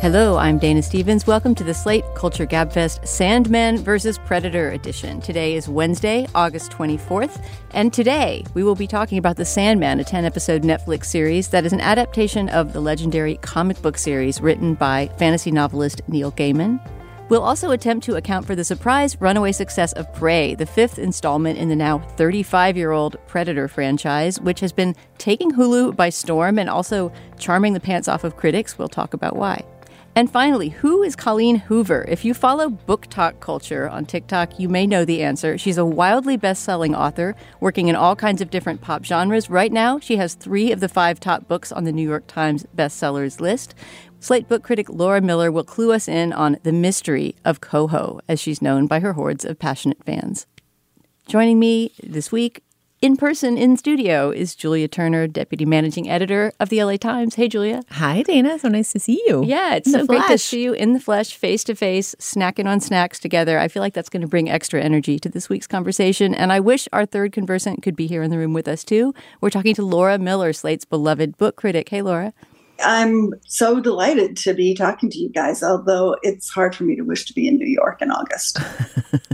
Hello, I'm Dana Stevens. Welcome to the Slate Culture Gabfest Sandman vs. Predator edition. Today is Wednesday, August 24th, and today we will be talking about The Sandman, a 10 episode Netflix series that is an adaptation of the legendary comic book series written by fantasy novelist Neil Gaiman. We'll also attempt to account for the surprise runaway success of Prey, the fifth installment in the now 35 year old Predator franchise, which has been taking Hulu by storm and also charming the pants off of critics. We'll talk about why. And finally, who is Colleen Hoover? If you follow BookTok culture on TikTok, you may know the answer. She's a wildly best selling author working in all kinds of different pop genres. Right now, she has three of the five top books on the New York Times bestsellers list. Slate book critic Laura Miller will clue us in on the mystery of Coho, as she's known by her hordes of passionate fans. Joining me this week in person in studio is Julia Turner, deputy managing editor of the LA Times. Hey, Julia. Hi, Dana. So nice to see you. Yeah, it's so great to see you in the flesh, face to face, snacking on snacks together. I feel like that's going to bring extra energy to this week's conversation. And I wish our third conversant could be here in the room with us too. We're talking to Laura Miller, Slate's beloved book critic. Hey, Laura. I'm so delighted to be talking to you guys, although it's hard for me to wish to be in New York in August.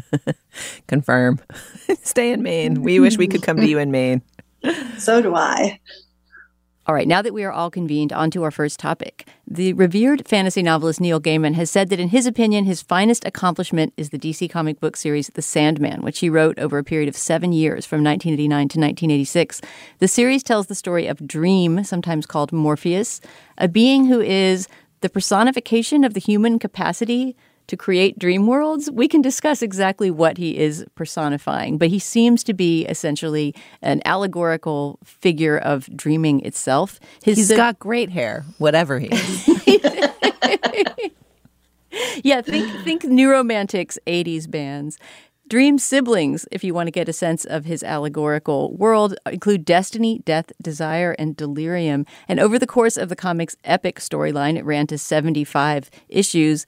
Confirm. Stay in Maine. We wish we could come to you in Maine. so do I. All right, now that we are all convened, on to our first topic. The revered fantasy novelist Neil Gaiman has said that, in his opinion, his finest accomplishment is the DC comic book series The Sandman, which he wrote over a period of seven years from 1989 to 1986. The series tells the story of Dream, sometimes called Morpheus, a being who is the personification of the human capacity to create dream worlds, we can discuss exactly what he is personifying. But he seems to be essentially an allegorical figure of dreaming itself. His He's got great hair, whatever he is. yeah, think think New Romantics 80s bands. Dream siblings, if you want to get a sense of his allegorical world, include Destiny, Death, Desire, and Delirium. And over the course of the comic's epic storyline, it ran to 75 issues.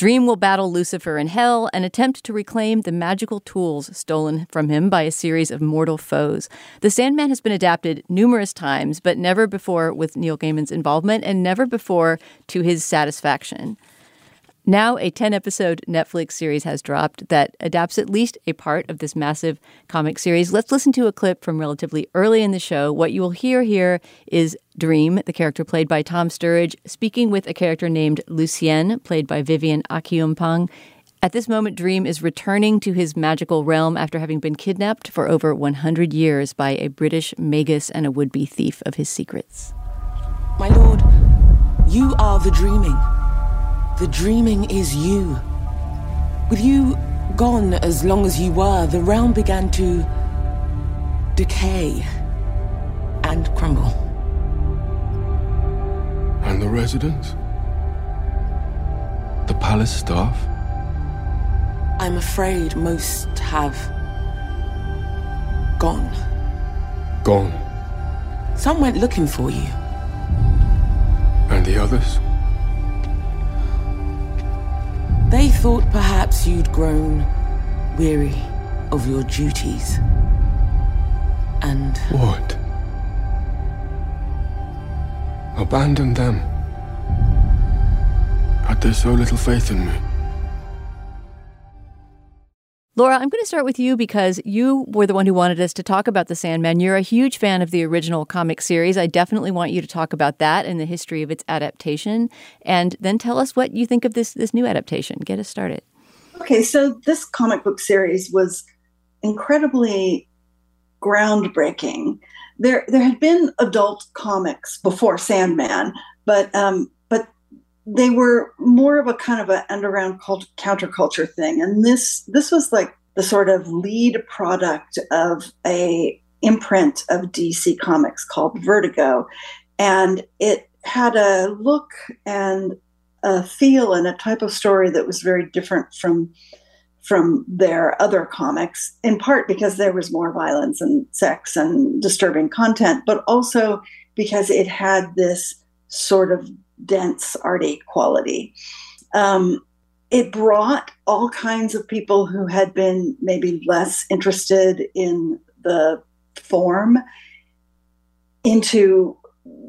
Dream will battle Lucifer in hell and attempt to reclaim the magical tools stolen from him by a series of mortal foes. The Sandman has been adapted numerous times, but never before with Neil Gaiman's involvement and never before to his satisfaction. Now, a 10 episode Netflix series has dropped that adapts at least a part of this massive comic series. Let's listen to a clip from relatively early in the show. What you will hear here is Dream, the character played by Tom Sturridge, speaking with a character named Lucien, played by Vivienne Acheampong. At this moment, Dream is returning to his magical realm after having been kidnapped for over 100 years by a British magus and a would be thief of his secrets. My lord, you are the dreaming. The dreaming is you. With you gone as long as you were, the realm began to decay and crumble. And the residents? The palace staff? I'm afraid most have gone. Gone. Some went looking for you. And the others? They thought perhaps you'd grown weary of your duties. And. What? Abandoned them? Had they so little faith in me? Laura, I'm going to start with you because you were the one who wanted us to talk about The Sandman. You're a huge fan of the original comic series. I definitely want you to talk about that and the history of its adaptation. And then tell us what you think of this, this new adaptation. Get us started. Okay, so this comic book series was incredibly groundbreaking. There, there had been adult comics before Sandman, but um, they were more of a kind of an underground cult- counterculture thing, and this this was like the sort of lead product of a imprint of DC Comics called Vertigo, and it had a look and a feel and a type of story that was very different from from their other comics, in part because there was more violence and sex and disturbing content, but also because it had this sort of dense arty quality. Um, it brought all kinds of people who had been maybe less interested in the form into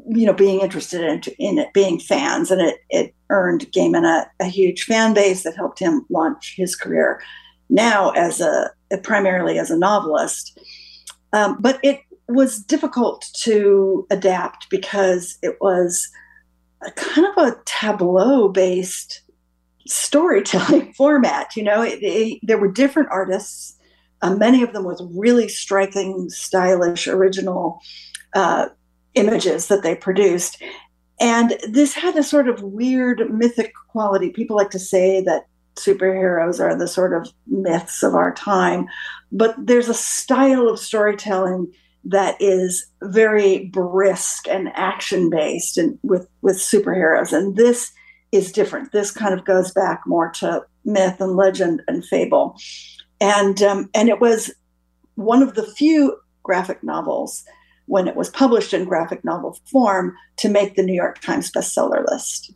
you know being interested in, in it being fans and it, it earned Gaiman a, a huge fan base that helped him launch his career now as a primarily as a novelist. Um, but it was difficult to adapt because it was a kind of a tableau based storytelling format. You know, it, it, there were different artists, uh, many of them with really striking, stylish, original uh, images that they produced. And this had a sort of weird mythic quality. People like to say that superheroes are the sort of myths of our time, but there's a style of storytelling that is very brisk and action based and with with superheroes. And this is different. This kind of goes back more to myth and legend and fable. And um, and it was one of the few graphic novels when it was published in graphic novel form to make the New York Times bestseller list.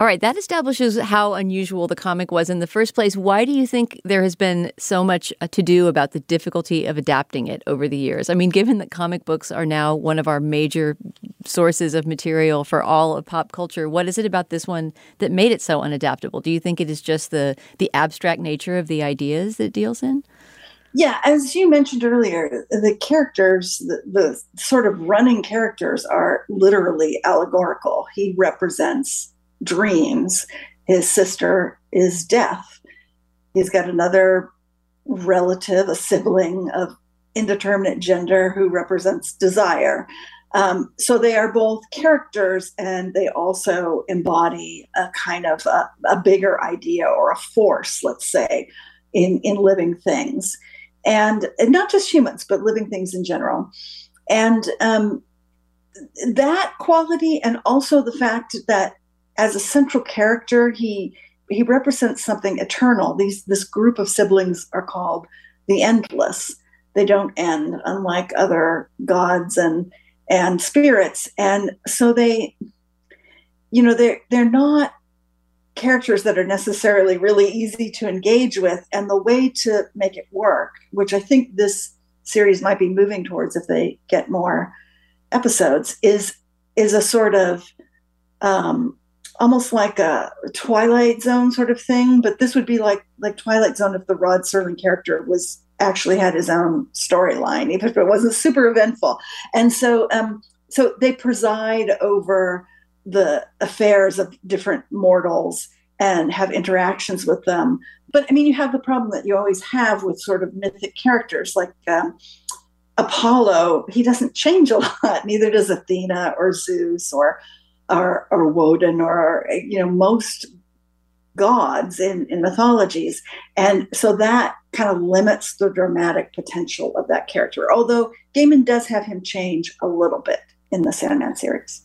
All right, that establishes how unusual the comic was in the first place. Why do you think there has been so much uh, to do about the difficulty of adapting it over the years? I mean, given that comic books are now one of our major sources of material for all of pop culture, what is it about this one that made it so unadaptable? Do you think it is just the the abstract nature of the ideas that deals in? Yeah, as you mentioned earlier, the characters, the, the sort of running characters, are literally allegorical. He represents dreams. His sister is death. He's got another relative, a sibling of indeterminate gender who represents desire. Um, so they are both characters and they also embody a kind of a, a bigger idea or a force, let's say, in, in living things. And, and not just humans, but living things in general. And um, that quality, and also the fact that as a central character, he he represents something eternal. These this group of siblings are called the endless. They don't end, unlike other gods and and spirits. And so they, you know, they're they're not characters that are necessarily really easy to engage with. And the way to make it work, which I think this series might be moving towards if they get more episodes, is is a sort of um, almost like a Twilight Zone sort of thing, but this would be like like Twilight Zone if the Rod Serling character was actually had his own storyline, even if it wasn't super eventful. And so, um, so they preside over the affairs of different mortals and have interactions with them. But I mean, you have the problem that you always have with sort of mythic characters like. Um, Apollo, he doesn't change a lot. Neither does Athena or Zeus or or, or Woden or you know most gods in, in mythologies. And so that kind of limits the dramatic potential of that character. Although Gaiman does have him change a little bit in the Sandman series.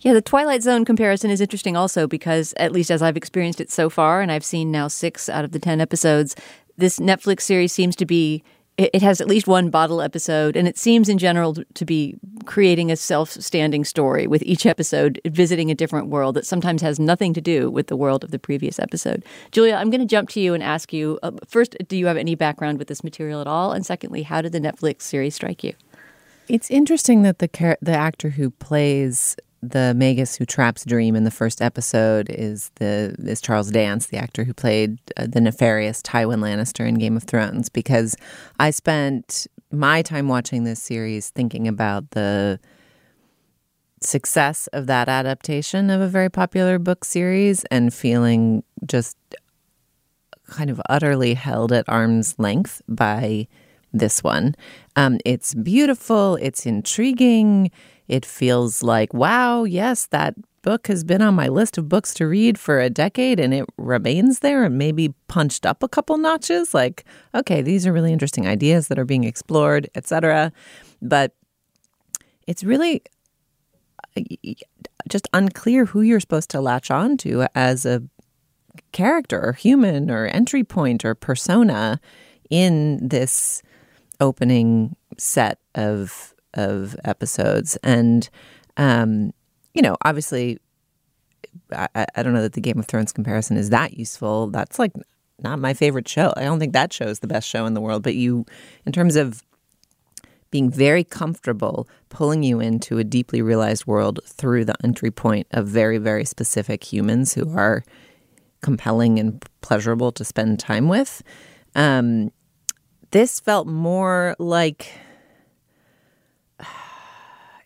Yeah, the Twilight Zone comparison is interesting also because, at least as I've experienced it so far, and I've seen now six out of the 10 episodes, this Netflix series seems to be it has at least one bottle episode, and it seems in general to be creating a self standing story with each episode visiting a different world that sometimes has nothing to do with the world of the previous episode. Julia, I'm going to jump to you and ask you uh, first, do you have any background with this material at all? And secondly, how did the Netflix series strike you? It's interesting that the char- the actor who plays the Magus who traps Dream in the first episode is the is Charles Dance, the actor who played uh, the nefarious Tywin Lannister in Game of Thrones. Because I spent my time watching this series thinking about the success of that adaptation of a very popular book series and feeling just kind of utterly held at arm's length by this one. Um, it's beautiful, it's intriguing, it feels like, wow, yes, that book has been on my list of books to read for a decade and it remains there and maybe punched up a couple notches. Like okay these are really interesting ideas that are being explored etc but it's really uh, just unclear who you're supposed to latch on to as a character or human or entry point or persona in this opening set of of episodes. And um, you know obviously I, I don't know that the game of thrones comparison is that useful. That's like not my favorite show. I don't think that show is the best show in the world. But you in terms of being very comfortable pulling you into a deeply realized world through the entry point of very, very specific humans who are compelling and pleasurable to spend time with. Um, this felt more like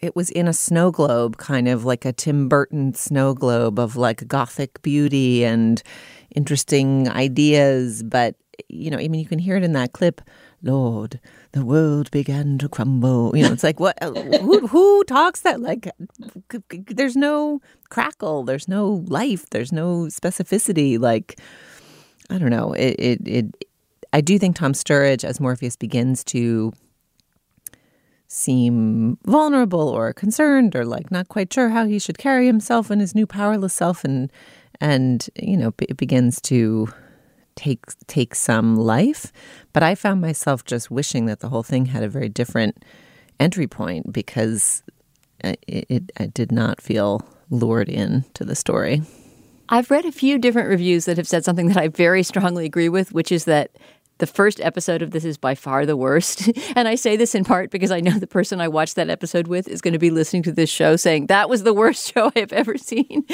it was in a snow globe, kind of like a Tim Burton snow globe of like gothic beauty and interesting ideas. But, you know, I mean, you can hear it in that clip Lord, the world began to crumble. You know, it's like what? who, who talks that? Like, there's no crackle, there's no life, there's no specificity. Like, I don't know. It, it, it I do think Tom Sturridge, as Morpheus begins to seem vulnerable or concerned or like not quite sure how he should carry himself in his new powerless self, and and you know, it begins to take take some life. But I found myself just wishing that the whole thing had a very different entry point because uh, it, it I did not feel lured in to the story. I've read a few different reviews that have said something that I very strongly agree with, which is that the first episode of this is by far the worst. and I say this in part because I know the person I watched that episode with is going to be listening to this show saying, that was the worst show I have ever seen.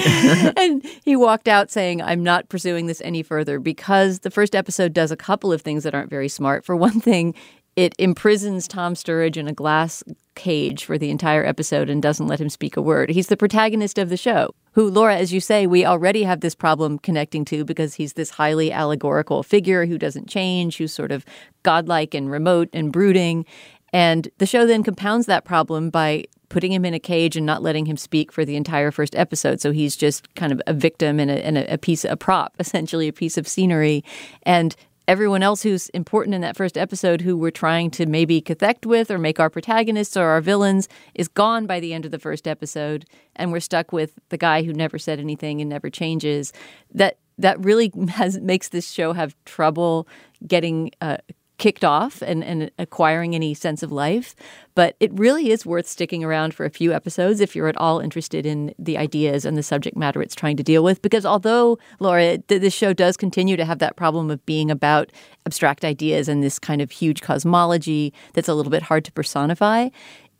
and he walked out saying, I'm not pursuing this any further because the first episode does a couple of things that aren't very smart. For one thing, it imprisons Tom Sturridge in a glass cage for the entire episode and doesn't let him speak a word. He's the protagonist of the show, who, Laura, as you say, we already have this problem connecting to because he's this highly allegorical figure who doesn't change, who's sort of godlike and remote and brooding. And the show then compounds that problem by putting him in a cage and not letting him speak for the entire first episode. So he's just kind of a victim and a, and a, piece, a prop, essentially a piece of scenery. And everyone else who's important in that first episode who we're trying to maybe connect with or make our protagonists or our villains is gone by the end of the first episode and we're stuck with the guy who never said anything and never changes. That that really has makes this show have trouble getting uh, kicked off and, and acquiring any sense of life. But it really is worth sticking around for a few episodes if you're at all interested in the ideas and the subject matter it's trying to deal with. Because although, Laura, this show does continue to have that problem of being about abstract ideas and this kind of huge cosmology that's a little bit hard to personify,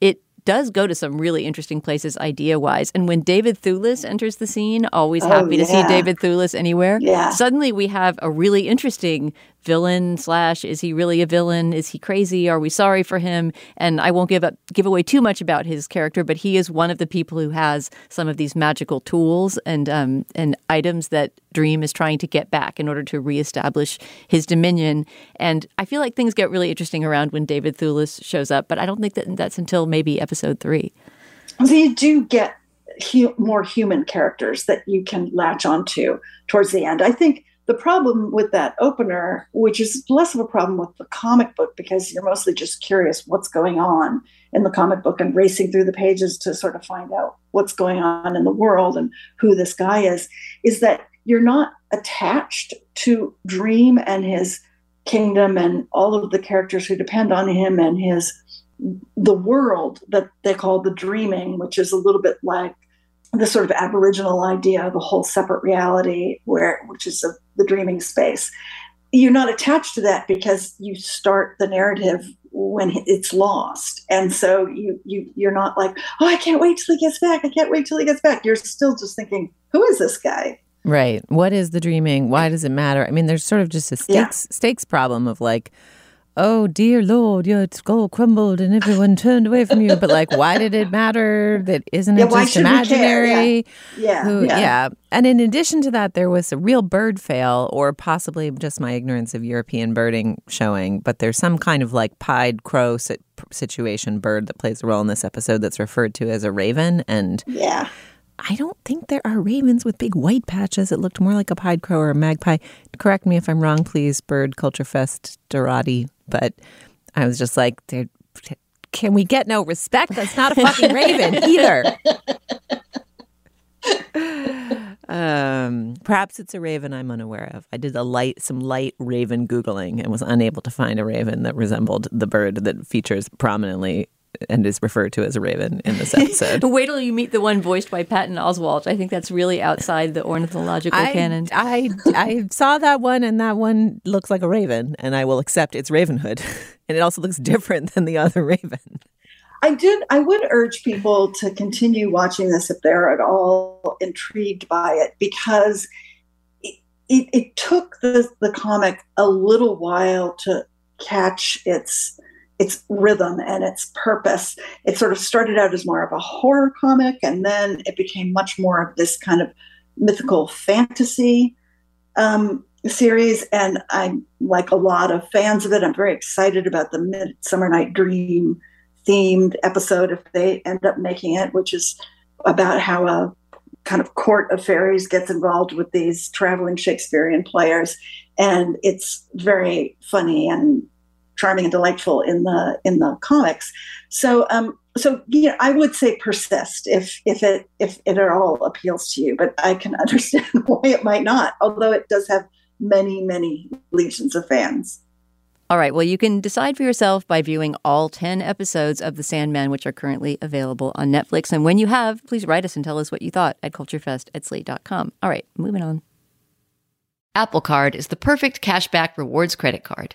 it does go to some really interesting places idea wise. And when David Thewlis enters the scene, always oh, happy yeah. to see David Thewlis anywhere. Yeah. Suddenly we have a really interesting villain slash is he really a villain? Is he crazy? Are we sorry for him? And I won't give up give away too much about his character, but he is one of the people who has some of these magical tools and um, and items that Dream is trying to get back in order to reestablish his dominion. And I feel like things get really interesting around when David Thewlis shows up, but I don't think that that's until maybe episode three. You do get hu- more human characters that you can latch onto towards the end. I think the problem with that opener, which is less of a problem with the comic book because you're mostly just curious what's going on in the comic book and racing through the pages to sort of find out what's going on in the world and who this guy is, is that you're not attached to Dream and his kingdom and all of the characters who depend on him and his the world that they call the dreaming, which is a little bit like the sort of aboriginal idea of a whole separate reality where which is a, the dreaming space you're not attached to that because you start the narrative when it's lost. And so you you you're not like, oh, I can't wait till he gets back. I can't wait till he gets back. You're still just thinking, who is this guy? Right. What is the dreaming? Why does it matter? I mean, there's sort of just a stakes yeah. stakes problem of like, oh dear lord your skull crumbled and everyone turned away from you. But like why did it matter that isn't yeah, it just imaginary? Yeah. Yeah, Who, yeah. yeah. and in addition to that there was a real bird fail or possibly just my ignorance of european birding showing but there's some kind of like pied crow situation bird that plays a role in this episode that's referred to as a raven and yeah I don't think there are ravens with big white patches. It looked more like a pied crow or a magpie. Correct me if I'm wrong, please, Bird Culture Fest Dorati. But I was just like, can we get no respect? That's not a fucking raven either. um, perhaps it's a raven I'm unaware of. I did a light, some light raven googling, and was unable to find a raven that resembled the bird that features prominently and is referred to as a raven in this episode. Wait till you meet the one voiced by Patton Oswalt. I think that's really outside the ornithological I, canon. I I saw that one, and that one looks like a raven, and I will accept its ravenhood. and it also looks different than the other raven. I did. I would urge people to continue watching this if they're at all intrigued by it, because it, it, it took the the comic a little while to catch its its rhythm and its purpose. It sort of started out as more of a horror comic, and then it became much more of this kind of mythical fantasy um, series. And I'm like a lot of fans of it. I'm very excited about the Midsummer Night Dream themed episode if they end up making it, which is about how a kind of court of fairies gets involved with these traveling Shakespearean players. And it's very funny and charming and delightful in the in the comics. So um, so yeah, I would say persist if if it if it at all appeals to you, but I can understand why it might not, although it does have many many legions of fans. All right. Well, you can decide for yourself by viewing all 10 episodes of The Sandman, which are currently available on Netflix. And when you have, please write us and tell us what you thought at culturefest at slate.com. All right, moving on. Apple Card is the perfect cashback rewards credit card.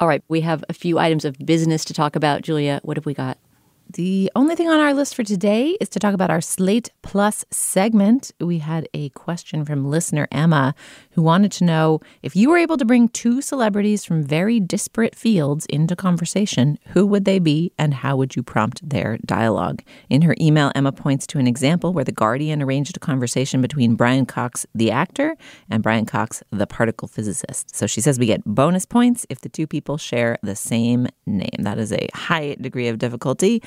All right, we have a few items of business to talk about. Julia, what have we got? The only thing on our list for today is to talk about our Slate Plus segment. We had a question from listener Emma who wanted to know if you were able to bring two celebrities from very disparate fields into conversation, who would they be and how would you prompt their dialogue? In her email, Emma points to an example where The Guardian arranged a conversation between Brian Cox, the actor, and Brian Cox, the particle physicist. So she says we get bonus points if the two people share the same name. That is a high degree of difficulty.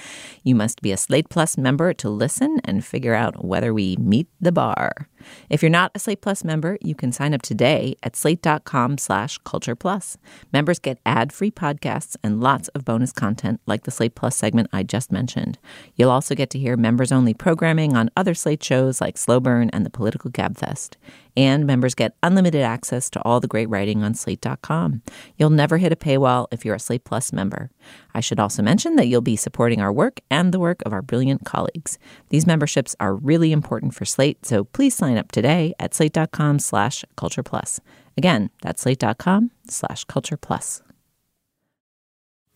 You must be a Slate Plus member to listen and figure out whether we meet the bar. If you're not a Slate Plus member, you can sign up today at slate.com slash culture plus. Members get ad-free podcasts and lots of bonus content like the Slate Plus segment I just mentioned. You'll also get to hear members-only programming on other Slate shows like Slow Burn and the Political Gabfest. And members get unlimited access to all the great writing on slate.com. You'll never hit a paywall if you're a Slate Plus member. I should also mention that you'll be supporting our work and the work of our brilliant colleagues. These memberships are really important for Slate, so please sign up today at slate.com slash culture plus. Again, that's slate.com slash culture plus.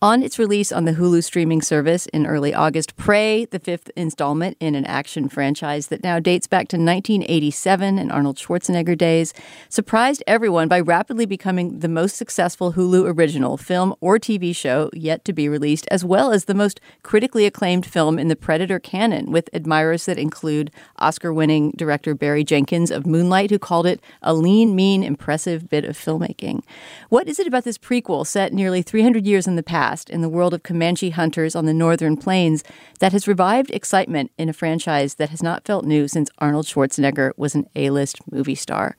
On its release on the Hulu streaming service in early August, Prey, the fifth installment in an action franchise that now dates back to 1987 and Arnold Schwarzenegger days, surprised everyone by rapidly becoming the most successful Hulu original film or TV show yet to be released, as well as the most critically acclaimed film in the Predator canon, with admirers that include Oscar winning director Barry Jenkins of Moonlight, who called it a lean, mean, impressive bit of filmmaking. What is it about this prequel set nearly 300 years in the past? Past in the world of Comanche hunters on the northern plains that has revived excitement in a franchise that has not felt new since Arnold Schwarzenegger was an A list movie star.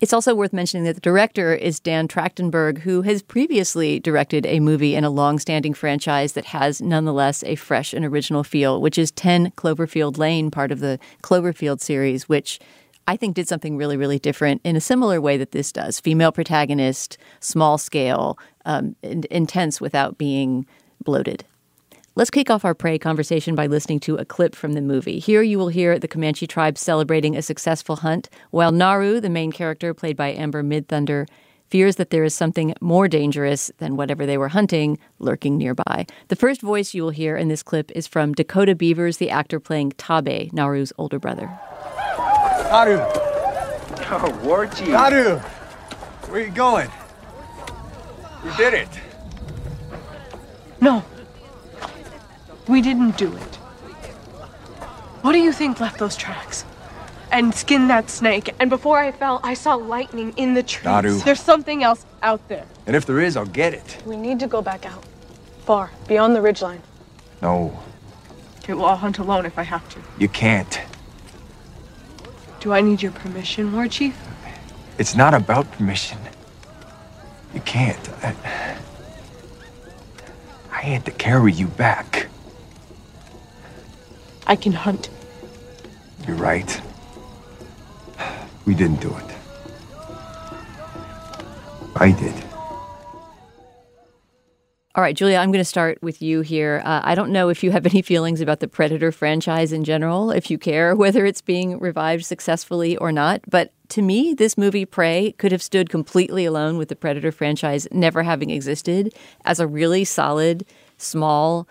It's also worth mentioning that the director is Dan Trachtenberg, who has previously directed a movie in a long-standing franchise that has nonetheless a fresh and original feel, which is 10 Cloverfield Lane, part of the Cloverfield series, which I think did something really, really different in a similar way that this does. Female protagonist, small scale, um, intense without being bloated. Let's kick off our prey conversation by listening to a clip from the movie. Here you will hear the Comanche tribe celebrating a successful hunt, while Naru, the main character played by Amber Midthunder, fears that there is something more dangerous than whatever they were hunting lurking nearby. The first voice you will hear in this clip is from Dakota Beavers, the actor playing Tabe, Naru's older brother. Naru! Oh, Warchi! Naru! Where are you going? You did it! No, we didn't do it. What do you think left those tracks? And skinned that snake. And before I fell, I saw lightning in the trees. Naru. There's something else out there. And if there is, I'll get it. We need to go back out. Far, beyond the ridgeline. No, Okay, well, I'll hunt alone if I have to. you can't. Do I need your permission, War Chief? It's not about permission. You can't. I, I had to carry you back. I can hunt. You're right. We didn't do it. I did. All right, Julia, I'm going to start with you here. Uh, I don't know if you have any feelings about the Predator franchise in general, if you care whether it's being revived successfully or not. But to me, this movie, Prey, could have stood completely alone with the Predator franchise never having existed as a really solid, small,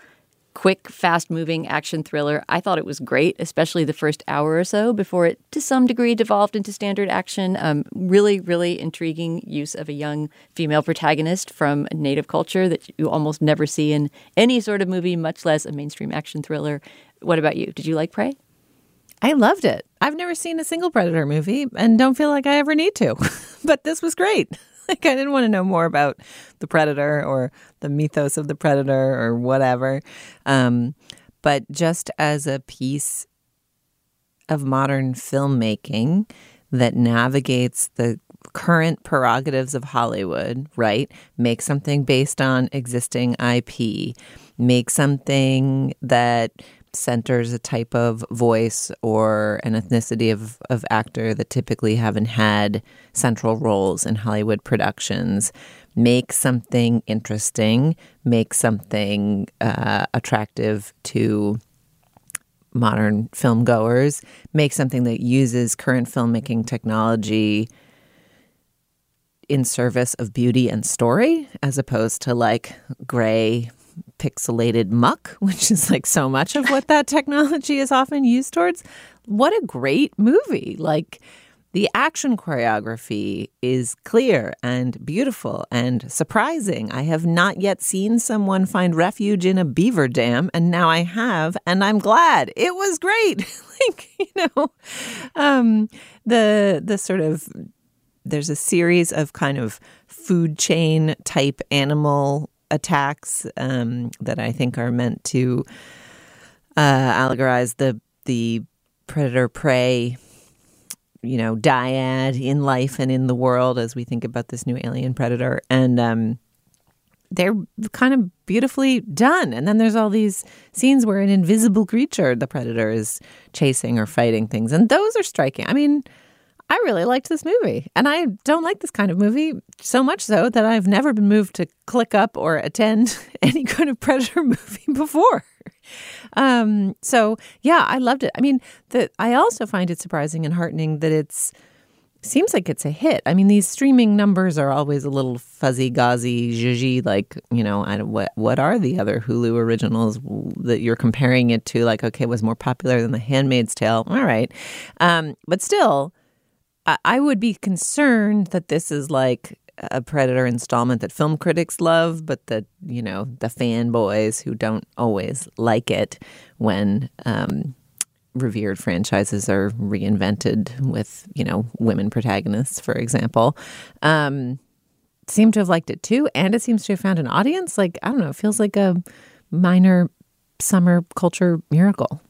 quick, fast moving action thriller. I thought it was great, especially the first hour or so before it, to some degree, devolved into standard action. Um, really, really intriguing use of a young female protagonist from a native culture that you almost never see in any sort of movie, much less a mainstream action thriller. What about you? Did you like Prey? I loved it. I've never seen a single Predator movie and don't feel like I ever need to, but this was great. Like, I didn't want to know more about the Predator or the mythos of the Predator or whatever. Um, but just as a piece of modern filmmaking that navigates the current prerogatives of Hollywood, right? Make something based on existing IP, make something that centers a type of voice or an ethnicity of, of actor that typically haven't had central roles in Hollywood productions. Make something interesting, make something uh, attractive to modern film goers, make something that uses current filmmaking technology in service of beauty and story as opposed to like gray pixelated muck, which is like so much of what that technology is often used towards. What a great movie. Like the action choreography is clear and beautiful and surprising. I have not yet seen someone find refuge in a beaver dam, and now I have, and I'm glad. It was great. like, you know, um, the the sort of there's a series of kind of food chain type animal attacks um, that I think are meant to uh, allegorize the the predator prey, you know, dyad in life and in the world as we think about this new alien predator, and um, they're kind of beautifully done. And then there's all these scenes where an invisible creature, the predator, is chasing or fighting things, and those are striking. I mean. I really liked this movie. And I don't like this kind of movie so much so that I've never been moved to click up or attend any kind of Predator movie before. Um, so yeah, I loved it. I mean, the, I also find it surprising and heartening that it's seems like it's a hit. I mean, these streaming numbers are always a little fuzzy, gauzy, zhuzhy. Like, you know, I, what what are the other Hulu originals that you're comparing it to? Like, okay, it was more popular than The Handmaid's Tale. All right, um, but still, I would be concerned that this is like a Predator installment that film critics love, but that, you know, the fanboys who don't always like it when um, revered franchises are reinvented with, you know, women protagonists, for example, um, seem to have liked it too. And it seems to have found an audience. Like, I don't know, it feels like a minor summer culture miracle.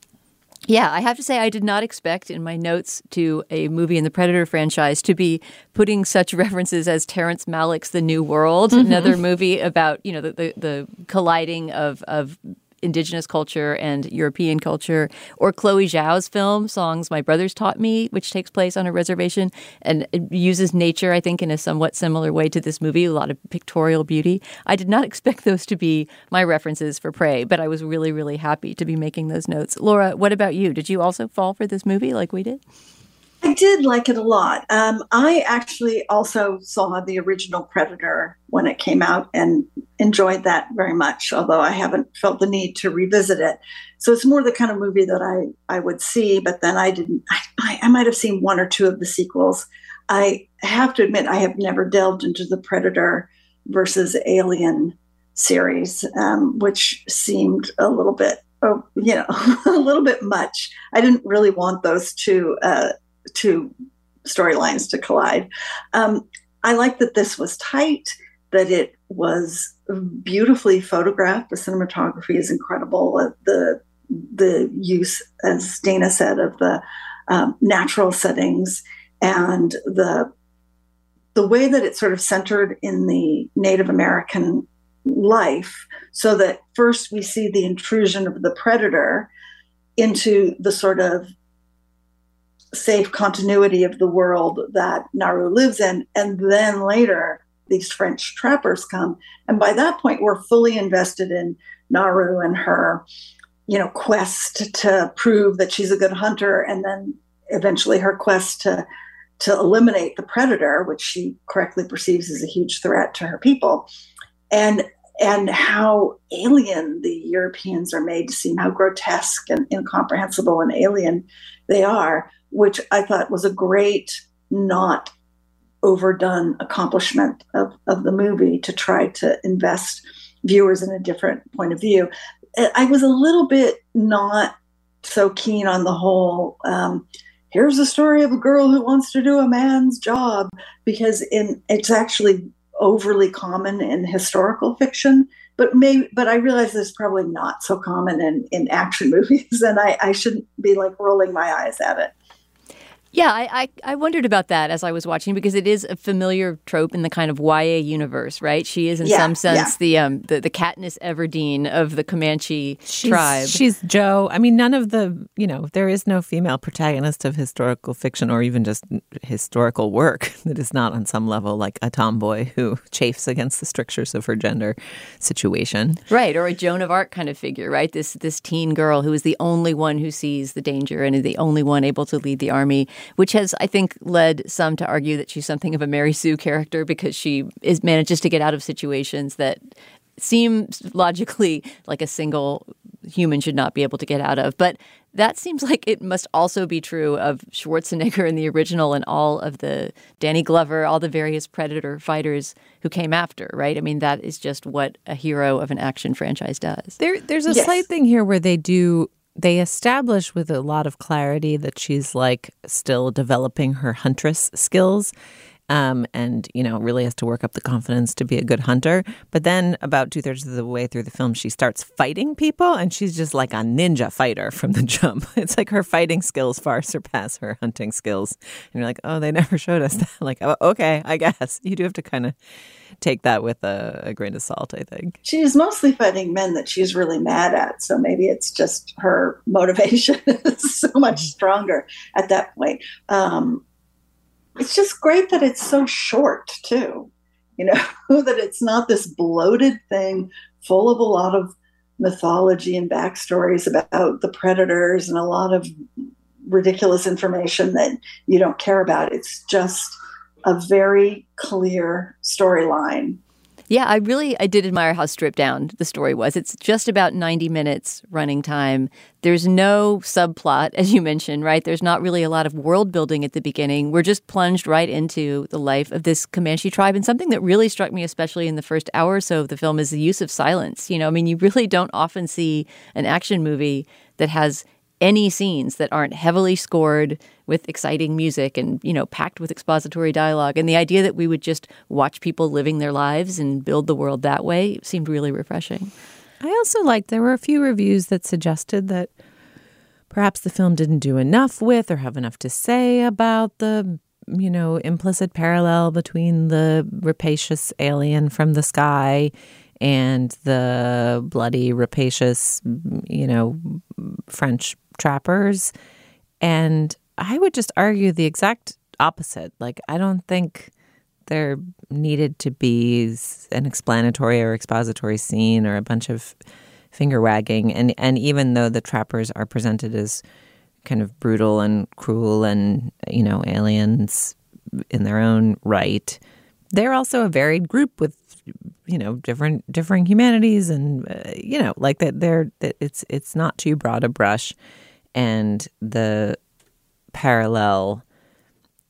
Yeah, I have to say, I did not expect in my notes to a movie in the Predator franchise to be putting such references as Terrence Malick's The New World, mm-hmm. another movie about you know the the, the colliding of of indigenous culture and European culture, or Chloe Zhao's film "Songs My Brothers Taught Me," which takes place on a reservation and uses nature, I think, in a somewhat similar way to this movie. A lot of pictorial beauty. I did not expect those to be my references for Prey, but I was really, really happy to be making those notes. Laura, what about you? Did you also fall for this movie like we did? I did like it a lot. Um, I actually also saw the original Predator when it came out and enjoyed that very much, although I haven't felt the need to revisit it. So it's more the kind of movie that I, I would see, but then I didn't, I, I might have seen one or two of the sequels. I have to admit, I have never delved into the Predator versus Alien series, um, which seemed a little bit, oh, you know, a little bit much. I didn't really want those two uh, two storylines to collide. Um, I like that this was tight, that it was beautifully photographed. The cinematography is incredible. Uh, the the use, as Dana said, of the um, natural settings and the the way that it's sort of centered in the Native American life, so that first we see the intrusion of the predator into the sort of safe continuity of the world that Naru lives in. And then later, these French trappers come. And by that point, we're fully invested in Naru and her, you know, quest to prove that she's a good hunter. And then eventually her quest to to eliminate the predator, which she correctly perceives as a huge threat to her people. And and how alien the Europeans are made to seem, how grotesque and incomprehensible and alien they are which I thought was a great, not overdone accomplishment of, of the movie to try to invest viewers in a different point of view. I was a little bit not so keen on the whole. Um, here's a story of a girl who wants to do a man's job because in it's actually overly common in historical fiction but maybe but i realize it's probably not so common in in action movies and i i shouldn't be like rolling my eyes at it yeah, I, I, I, wondered about that as I was watching because it is a familiar trope in the kind of YA universe, right? She is in yeah, some sense yeah. the um the, the Katniss Everdeen of the Comanche she's, tribe. She's Joe. I mean, none of the you know there is no female protagonist of historical fiction or even just historical work that is not on some level like a tomboy who chafes against the strictures of her gender situation, right? Or a Joan of Arc kind of figure, right? This this teen girl who is the only one who sees the danger and is the only one able to lead the army which has, I think, led some to argue that she's something of a Mary Sue character because she is manages to get out of situations that seem logically like a single human should not be able to get out of. But that seems like it must also be true of Schwarzenegger in the original and all of the Danny Glover, all the various Predator fighters who came after, right? I mean, that is just what a hero of an action franchise does. There, there's a yes. slight thing here where they do they establish with a lot of clarity that she's like still developing her huntress skills. Um, and you know really has to work up the confidence to be a good hunter. But then about two thirds of the way through the film, she starts fighting people, and she's just like a ninja fighter from the jump. It's like her fighting skills far surpass her hunting skills. And you're like, oh, they never showed us that. Like, oh, okay, I guess you do have to kind of take that with a, a, grain of salt, I think. She's mostly fighting men that she's really mad at. So maybe it's just her motivation is so much stronger at that point. Um, it's just great that it's so short, too. You know, that it's not this bloated thing full of a lot of mythology and backstories about the predators and a lot of ridiculous information that you don't care about. It's just a very clear storyline. Yeah, I really I did admire how stripped down the story was. It's just about 90 minutes running time. There's no subplot as you mentioned, right? There's not really a lot of world building at the beginning. We're just plunged right into the life of this Comanche tribe and something that really struck me especially in the first hour or so of the film is the use of silence. You know, I mean, you really don't often see an action movie that has any scenes that aren't heavily scored with exciting music and you know packed with expository dialogue. And the idea that we would just watch people living their lives and build the world that way seemed really refreshing. I also liked there were a few reviews that suggested that perhaps the film didn't do enough with or have enough to say about the you know implicit parallel between the rapacious alien from the sky and the bloody rapacious you know french trappers. And i would just argue the exact opposite. Like i don't think there needed to be an explanatory or expository scene or a bunch of finger wagging. And and even though the trappers are presented as kind of brutal and cruel and you know aliens in their own right, they're also a varied group with you know different differing humanities and uh, you know like that they're it's it's not too broad a brush and the parallel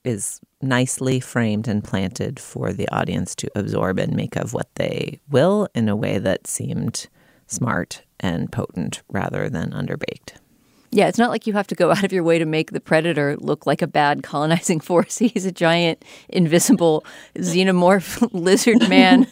is nicely framed and planted for the audience to absorb and make of what they will in a way that seemed smart and potent rather than underbaked. Yeah, it's not like you have to go out of your way to make the predator look like a bad colonizing force. He's a giant, invisible xenomorph lizard man.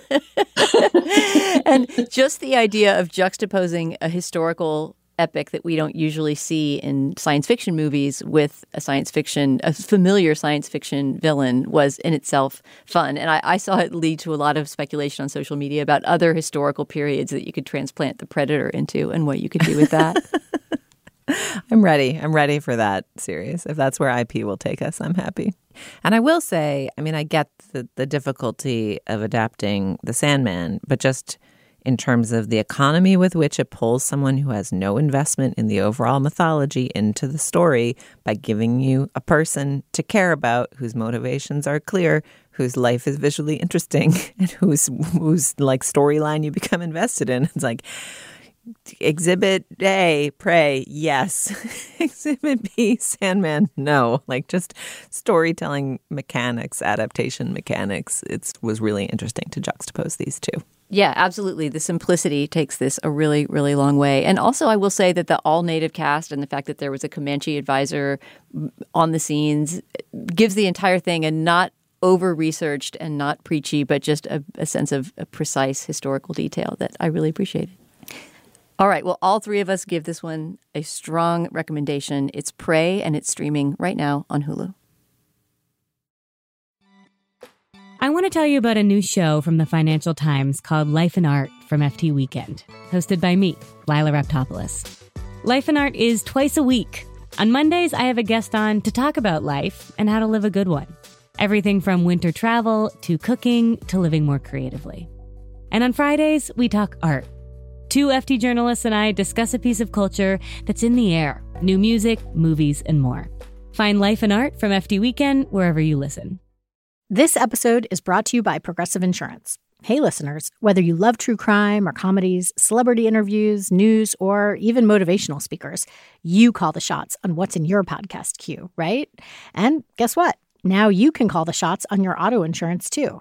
and just the idea of juxtaposing a historical epic that we don't usually see in science fiction movies with a science fiction, a familiar science fiction villain was in itself fun. And I, I, saw it lead to a lot of speculation on social media about other historical periods that you could transplant the Predator into and what you could do with that. I'm ready. I'm ready for that series. If that's where IP will take us, I'm happy. And I will say, I mean, I get the, the difficulty of adapting The Sandman, but just – in terms of the economy with which it pulls someone who has no investment in the overall mythology into the story by giving you a person to care about whose motivations are clear, whose life is visually interesting, and whose whose like storyline you become invested in. It's like Exhibit A, Prey, yes. Exhibit B, Sandman, no. Like just storytelling mechanics, adaptation mechanics. It was really interesting to juxtapose these two. Yeah, absolutely. The simplicity takes this a really, really long way. And also, I will say that the all native cast and the fact that there was a Comanche advisor on the scenes eh, gives the entire thing a not over researched and not preachy, but just a, a sense of a precise historical detail that I really appreciated. All right. Well, all three of us give this one a strong recommendation. It's Prey, and it's streaming right now on Hulu. I want to tell you about a new show from the Financial Times called Life and Art from FT Weekend, hosted by me, Lila Raptopoulos. Life and Art is twice a week. On Mondays, I have a guest on to talk about life and how to live a good one. Everything from winter travel to cooking to living more creatively. And on Fridays, we talk art Two FT journalists and I discuss a piece of culture that's in the air new music, movies, and more. Find Life and Art from FT Weekend wherever you listen. This episode is brought to you by Progressive Insurance. Hey, listeners, whether you love true crime or comedies, celebrity interviews, news, or even motivational speakers, you call the shots on what's in your podcast queue, right? And guess what? Now you can call the shots on your auto insurance too.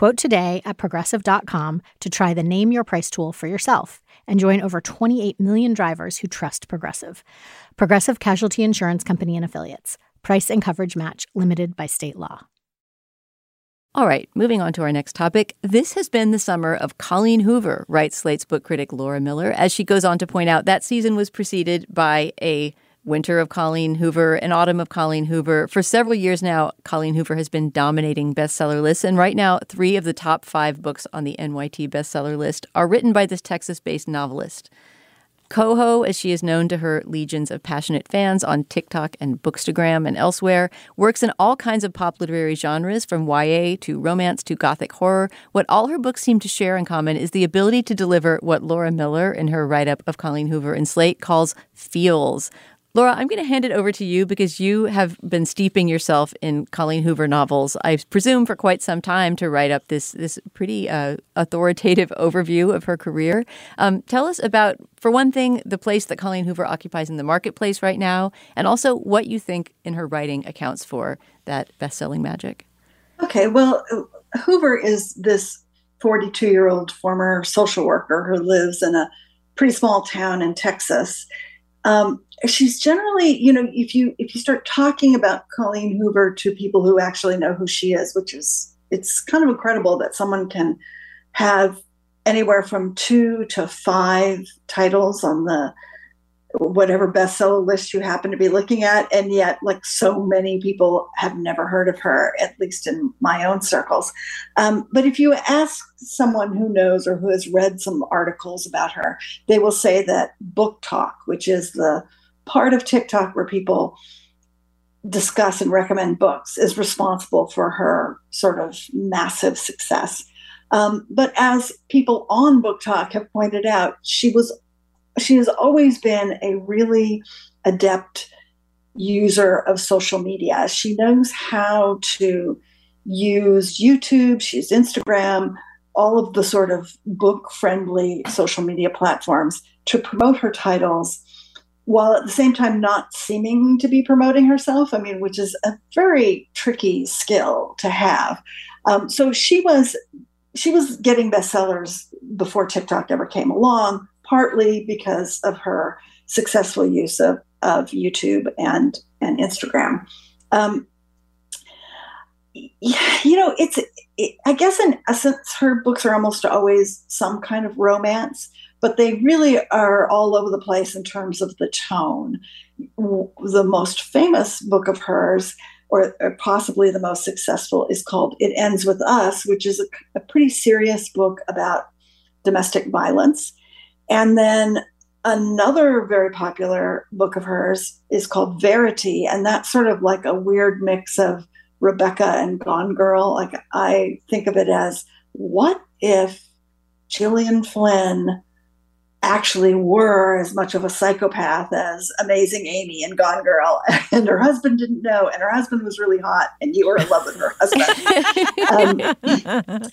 Quote today at progressive.com to try the Name Your Price tool for yourself and join over 28 million drivers who trust Progressive. Progressive Casualty Insurance Company and Affiliates. Price and coverage match limited by state law. All right, moving on to our next topic. This has been the summer of Colleen Hoover, writes Slate's book critic Laura Miller. As she goes on to point out, that season was preceded by a Winter of Colleen Hoover and Autumn of Colleen Hoover. For several years now, Colleen Hoover has been dominating bestseller lists. And right now, three of the top five books on the NYT bestseller list are written by this Texas based novelist. Coho, as she is known to her legions of passionate fans on TikTok and Bookstagram and elsewhere, works in all kinds of pop literary genres, from YA to romance to gothic horror. What all her books seem to share in common is the ability to deliver what Laura Miller, in her write up of Colleen Hoover in Slate, calls feels Laura, I'm going to hand it over to you because you have been steeping yourself in Colleen Hoover novels, I presume, for quite some time to write up this this pretty uh, authoritative overview of her career. Um, tell us about, for one thing, the place that Colleen Hoover occupies in the marketplace right now, and also what you think in her writing accounts for that best-selling magic. Okay, well, Hoover is this 42 year old former social worker who lives in a pretty small town in Texas. Um, she's generally, you know, if you if you start talking about Colleen Hoover to people who actually know who she is, which is it's kind of incredible that someone can have anywhere from two to five titles on the whatever bestseller list you happen to be looking at and yet like so many people have never heard of her at least in my own circles. Um, but if you ask someone who knows or who has read some articles about her they will say that BookTok, which is the part of tiktok where people discuss and recommend books is responsible for her sort of massive success. Um, but as people on BookTok have pointed out she was she has always been a really adept user of social media. She knows how to use YouTube, she's Instagram, all of the sort of book friendly social media platforms to promote her titles while at the same time not seeming to be promoting herself. I mean, which is a very tricky skill to have. Um, so she was she was getting bestsellers before TikTok ever came along partly because of her successful use of, of YouTube and, and Instagram. Um, you know, it's, it, I guess in essence, her books are almost always some kind of romance, but they really are all over the place in terms of the tone. The most famous book of hers, or, possibly the most successful, is called It Ends With Us, which is a, a pretty serious book about domestic violence. And then another very popular book of hers is called Verity, and that's sort of like a weird mix of Rebecca and Gone Girl. Like I think of it as what if Gillian Flynn actually were as much of a psychopath as Amazing Amy and Gone Girl, and her husband didn't know, and her husband was really hot, and you were in love with her husband. um,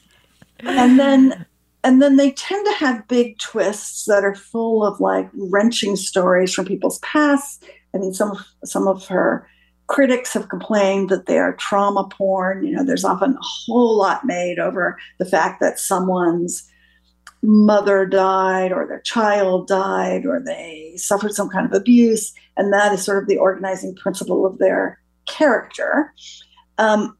and then and then they tend to have big twists that are full of like wrenching stories from people's past. I mean, some of some of her critics have complained that they are trauma porn. You know, there's often a whole lot made over the fact that someone's mother died or their child died or they suffered some kind of abuse, and that is sort of the organizing principle of their character. Um,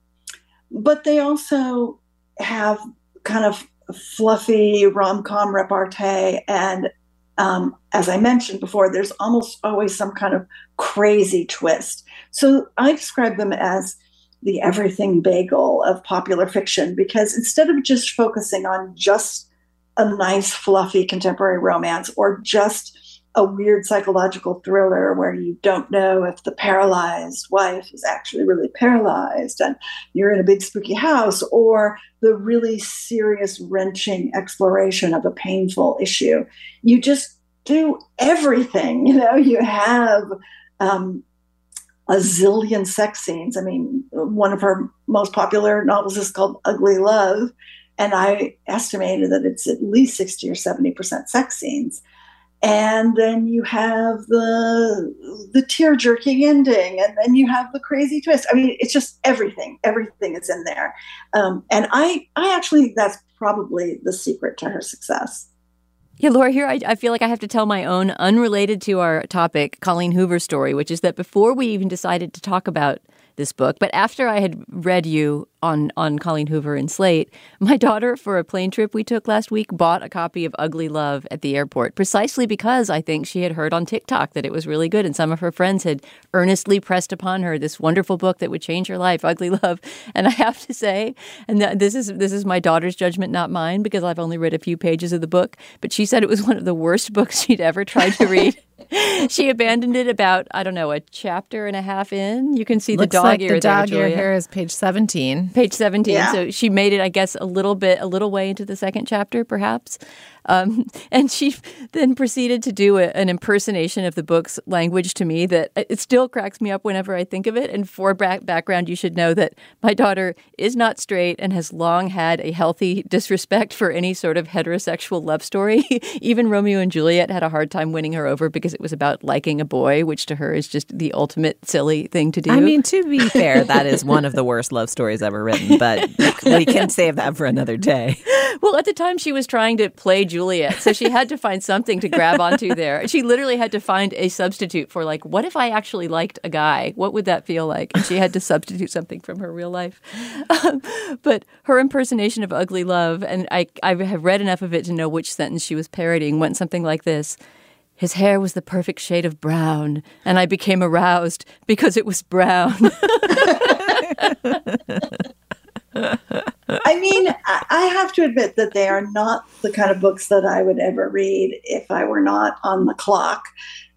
but they also have kind of fluffy rom com repartee. And um, as I mentioned before, there's almost always some kind of crazy twist. So I describe them as the everything bagel of popular fiction because instead of just focusing on just a nice, fluffy contemporary romance or just a weird psychological thriller where you don't know if the paralyzed wife is actually really paralyzed and you're in a big spooky house, or the really serious, wrenching exploration of a painful issue. You just do everything. You know, you have um, a zillion sex scenes. I mean, one of her most popular novels is called Ugly Love. And I estimated that it's at least 60 or 70% sex scenes and then you have the the tear jerking ending and then you have the crazy twist. I mean it's just everything everything is in there. Um, and i i actually that's probably the secret to her success. Yeah, Laura, here I, I, feel like I have to tell my own unrelated to our topic, Colleen Hoover story, which is that before we even decided to talk about this book. But after I had read you on on Colleen Hoover and Slate, my daughter, for a plane trip we took last week, bought a copy of Ugly Love at the airport, precisely because I think she had heard on TikTok that it was really good, and some of her friends had earnestly pressed upon her this wonderful book that would change her life, Ugly Love. And I have to say, and this is this is my daughter's judgment, not mine, because I've only read a few pages of the book. But she said it was one of the worst books she'd ever tried to read. she abandoned it about I don't know a chapter and a half in. You can see Looks the dog like ear. the dog there, ear Julia. here is page seventeen. Page seventeen. Yeah. So she made it, I guess, a little bit, a little way into the second chapter, perhaps. Um, and she then proceeded to do a, an impersonation of the book's language to me that uh, it still cracks me up whenever I think of it. And for back- background, you should know that my daughter is not straight and has long had a healthy disrespect for any sort of heterosexual love story. Even Romeo and Juliet had a hard time winning her over because it was about liking a boy, which to her is just the ultimate silly thing to do. I mean, to be fair, that is one of the worst love stories ever written, but we can save that for another day. Well, at the time, she was trying to play Juliet, so she had to find something to grab onto there. She literally had to find a substitute for, like, what if I actually liked a guy? What would that feel like? And she had to substitute something from her real life. Um, but her impersonation of Ugly Love, and I, I have read enough of it to know which sentence she was parodying, went something like this. His hair was the perfect shade of brown, and I became aroused because it was brown. I mean, I have to admit that they are not the kind of books that I would ever read if I were not on the clock.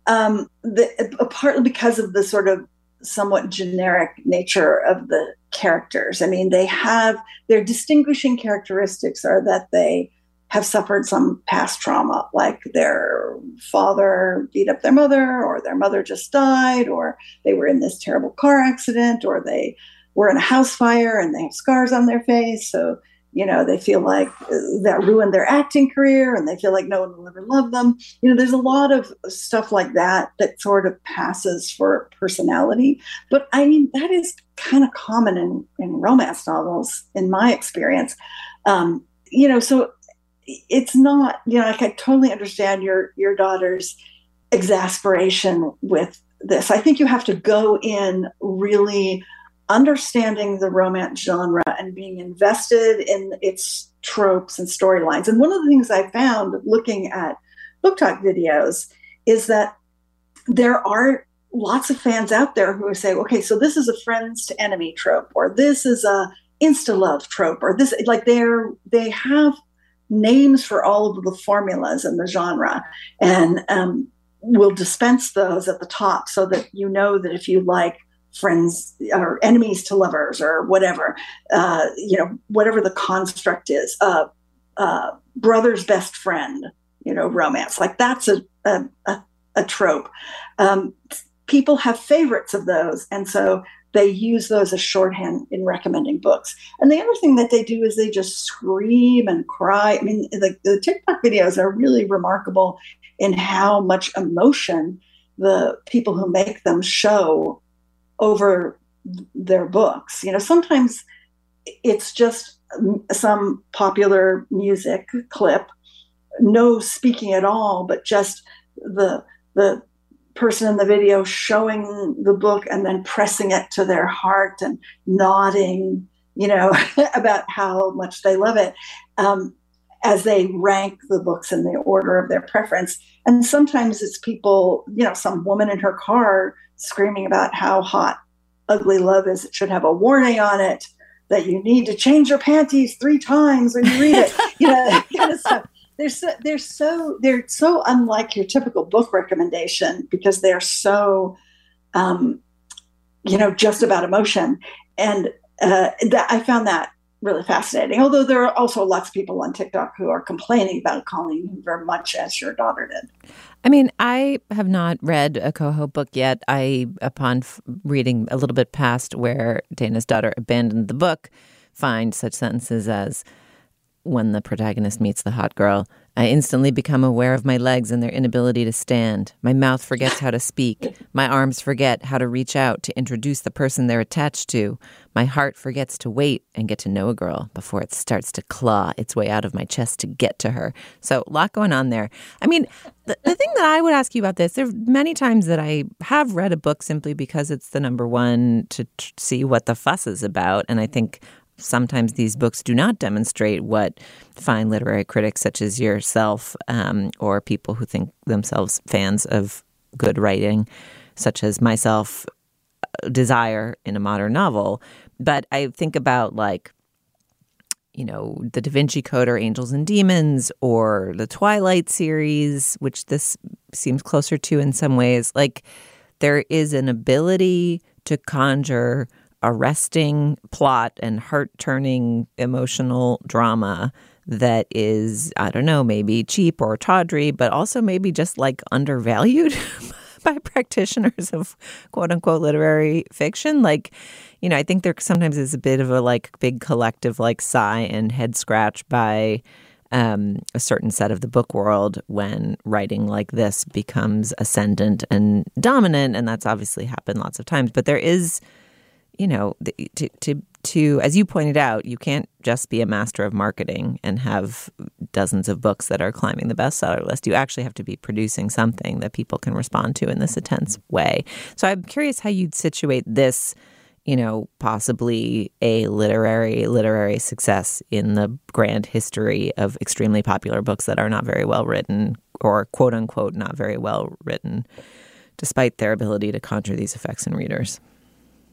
Um, the, partly because of the sort of somewhat generic nature of the characters. I mean, they have their distinguishing characteristics are that they have suffered some past trauma, like their father beat up their mother, or their mother just died, or they were in this terrible car accident, or they were in a house fire and they have scars on their face. So, you know, they feel like uh, that ruined their acting career and they feel like no one will ever love them. You know, there's a lot of stuff like that that sort of passes for personality. But I mean, that is kind of common in, in romance novels, in my experience. Um, you know, so it's not, you know, like I totally understand your your daughter's exasperation with this. I think you have to go in really understanding the romance genre and being invested in its tropes and storylines. And one of the things I found looking at BookTok videos is that there are lots of fans out there who say, okay, so this is a friends to enemy trope, or this is a insta love trope, or this like they're they have names for all of the formulas in the genre and um, will dispense those at the top so that you know that if you like friends or enemies to lovers or whatever, uh, you know, whatever the construct is, uh, uh, brother's best friend, you know, romance. Like that's a, a, a, a trope. Um, people have favorites of those. And so they use those as shorthand in recommending books. And the other thing that they do is they just scream and cry. I mean, the, the TikTok videos are really remarkable in how much emotion the people who make them show over their books. You know, sometimes it's just some popular music clip, no speaking at all, but just the the person in the video showing the book and then pressing it to their heart and nodding, you know, about how much they love it. Um, as they rank the books in the order of their preference. And sometimes it's people, you know, some woman in her car screaming about how hot ugly love is. It should have a warning on it that you need to change your panties three times when you read it. you know, kind of stuff. They're so, they're so they're so unlike your typical book recommendation because they're so um, you know just about emotion and uh, that I found that really fascinating. Although there are also lots of people on TikTok who are complaining about Colleen Hoover much as your daughter did. I mean, I have not read a Coho book yet. I, upon f- reading a little bit past where Dana's daughter abandoned the book, find such sentences as when the protagonist meets the hot girl, I instantly become aware of my legs and their inability to stand. My mouth forgets how to speak. My arms forget how to reach out to introduce the person they're attached to. My heart forgets to wait and get to know a girl before it starts to claw its way out of my chest to get to her. So, a lot going on there. I mean, the, the thing that I would ask you about this, there are many times that I have read a book simply because it's the number one to see what the fuss is about. And I think sometimes these books do not demonstrate what fine literary critics such as yourself um, or people who think themselves fans of good writing, such as myself, desire in a modern novel. But I think about like you know, the Da Vinci Code or Angels and Demons or the Twilight series, which this seems closer to in some ways. Like there is an ability to conjure arresting plot and heart turning emotional drama that is, I don't know, maybe cheap or tawdry, but also maybe just like undervalued by practitioners of quote unquote literary fiction. Like, you know, I think there sometimes is a bit of a like big collective like sigh and head scratch by um, a certain set of the book world when writing like this becomes ascendant and dominant. And that's obviously happened lots of times. But there is, you know, to, to, to, as you pointed out, you can't just be a master of marketing and have dozens of books that are climbing the bestseller list. You actually have to be producing something that people can respond to in this intense way. So I'm curious how you'd situate this you know, possibly a literary literary success in the grand history of extremely popular books that are not very well written or quote unquote not very well written, despite their ability to conjure these effects in readers.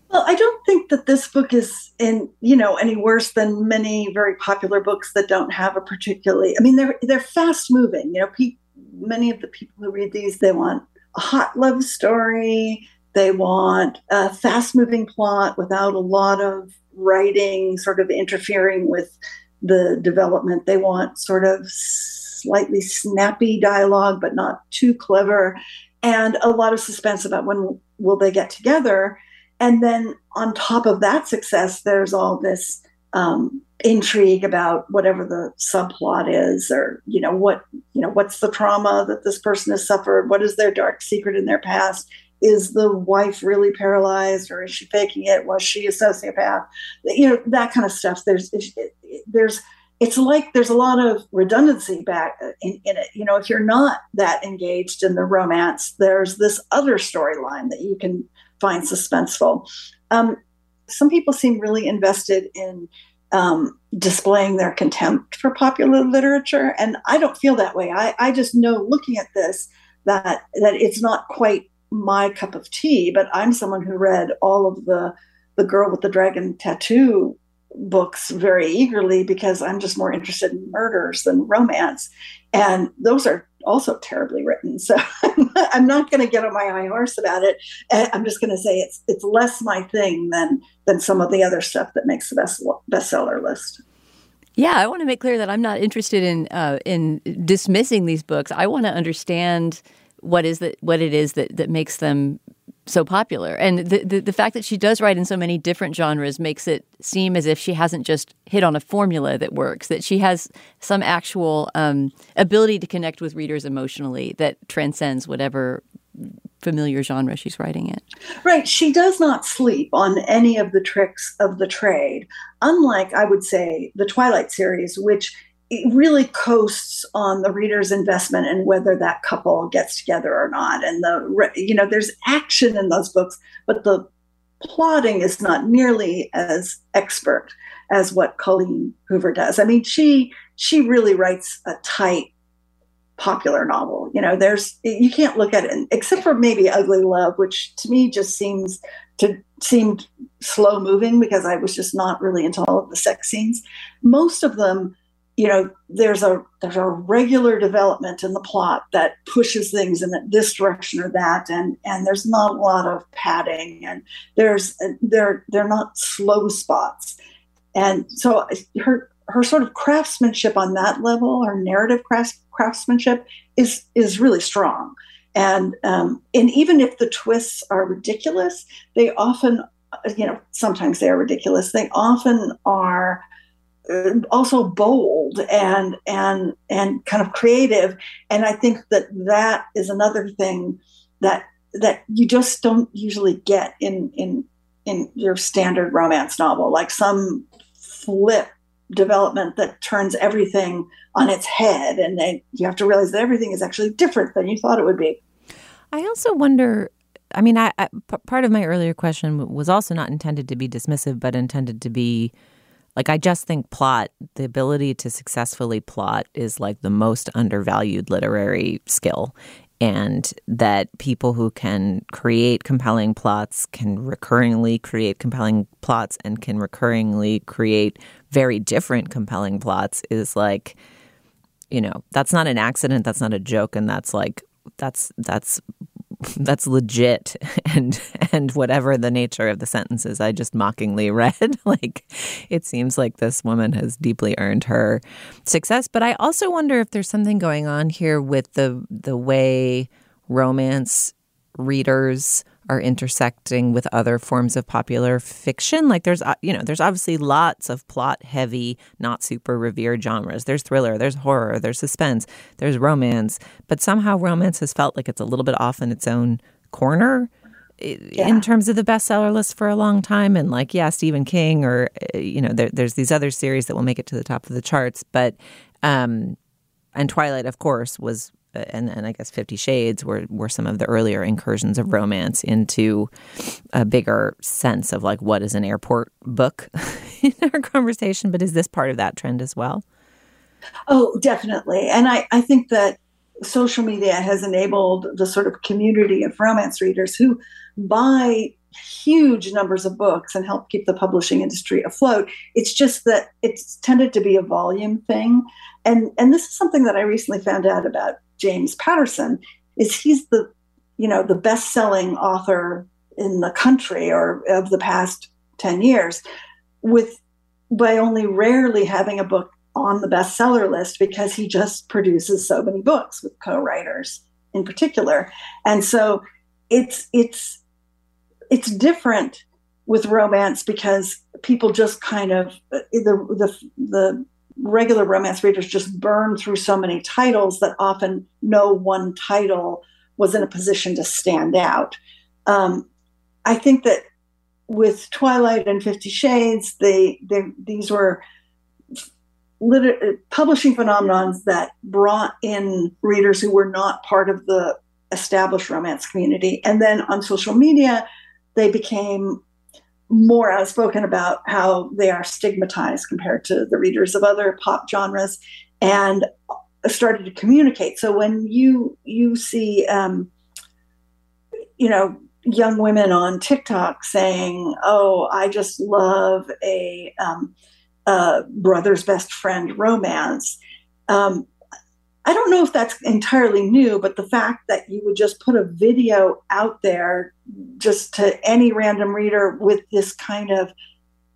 Well, I don't think that this book is in, you know, any worse than many very popular books that don't have a particularly. I mean, they're they're fast moving. You know, pe- many of the people who read these they want a hot love story they want a fast moving plot without a lot of writing sort of interfering with the development. They want sort of slightly snappy dialogue, but not too clever, and a lot of suspense about when will they get together. And then on top of that success, there's all this um, intrigue about whatever the subplot is, or you know what you know what's the trauma that this person has suffered, what is their dark secret in their past, is the wife really paralyzed or is she faking it? Was she a sociopath? You know that kind of stuff. There's there's it's like there's a lot of redundancy back in, in it. You know if you're not that engaged in the romance there's this other storyline that you can find suspenseful. Um, some people seem really invested in um, displaying their contempt for popular literature and i don't feel that way. I, I just know looking at this that that it's not quite my cup of tea, but I'm someone who read all of the the girl with the dragon tattoo books very eagerly because I'm just more interested in murders than romance. And those are also terribly written. So I'm not going to get on my high horse about it. I'm just going to say it's it's less my thing than than some of the other stuff that makes the best bestseller list. Yeah, I want to make clear that I'm not interested in uh, in dismissing these books. I want to understand what is that what it is that that makes them so popular. And the, the, the fact that she does write in so many different genres makes it seem as if she hasn't just hit on a formula that works. That she has some actual um, ability to connect with readers emotionally that transcends whatever familiar genre she's writing in. Right. She does not sleep on any of the tricks of the trade, unlike, I would say, the Twilight series, which it really coasts on the reader's investment and whether that couple gets together or not. And the you know there's action in those books, but the plotting is not nearly as expert as what Colleen Hoover does. I mean, she she really writes a tight popular novel. You know, there's you can't look at it except for maybe Ugly Love, which to me just seems to seemed slow moving because I was just not really into all of the sex scenes. Most of them you know there's a there's a regular development in the plot that pushes things in this direction or that and and there's not a lot of padding and there's they're they're not slow spots. And so her her sort of craftsmanship on that level her narrative crafts, craftsmanship is is really strong. And um, and even if the twists are ridiculous they often you know sometimes they are ridiculous. They often are Uh, also bold and and and kind of creative. And i think that that is another thing that that you just don't usually get in in in your standard romance novel like some flip development that turns everything on its head and then you have to realize that everything is actually different than you thought it would be. I also wonder i mean I, I p- part of my earlier question was also not intended to be dismissive but intended to be like, I just think plot, the ability to successfully plot is like the most undervalued literary skill. and that people who can create compelling plots can recurringly create compelling plots and can recurringly create very different compelling plots is like you know that's not an accident that's not a joke and that's like that's that's that's legit and and whatever the nature of the sentences i just mockingly read like it seems like this woman has deeply earned her success. But i also wonder if there's something going on here with the the way romance readers are intersecting with other forms of popular fiction. Like there's, uh, you know, there's obviously lots of plot heavy, not super revered genres. There's thriller, there's horror, there's suspense, there's romance, but somehow romance has felt like it's a little bit off in its own corner. Yeah. In terms of the bestseller list for a long time, and like, yeah, Stephen King, or uh, you know, there, there's these other series that will make it to the top of the charts, but um, and Twilight, of course, was and, and I guess Fifty Shades were, were some of the earlier incursions of romance into a bigger sense of like what is an airport book in our conversation. But is this part of that trend as well? Oh, definitely. And I, I think that social media has enabled the sort of community of romance readers who buy huge numbers of books and help keep the publishing industry afloat. It's just that it's tended to be a volume thing. And and this is something that I recently found out about James Patterson is he's the you know the best selling author in the country or of the past 10 years with by only rarely having a book on the bestseller list because he just produces so many books with co-writers in particular. And so it's it's it's different with romance because people just kind of the the the regular romance readers just burn through so many titles that often no one title was in a position to stand out. Um, I think that with Twilight and Fifty Shades, they, they these were liter- publishing phenomenons that brought in readers who were not part of the established romance community, and then on social media, they became more outspoken about how they are stigmatized compared to the readers of other pop genres and started to communicate. So when you you see um, you know young women on tiktok saying oh i just love a, um, a brother's best friend romance um, I don't know if that's entirely new, but the fact that you would just put a video out there just to any random reader with this kind of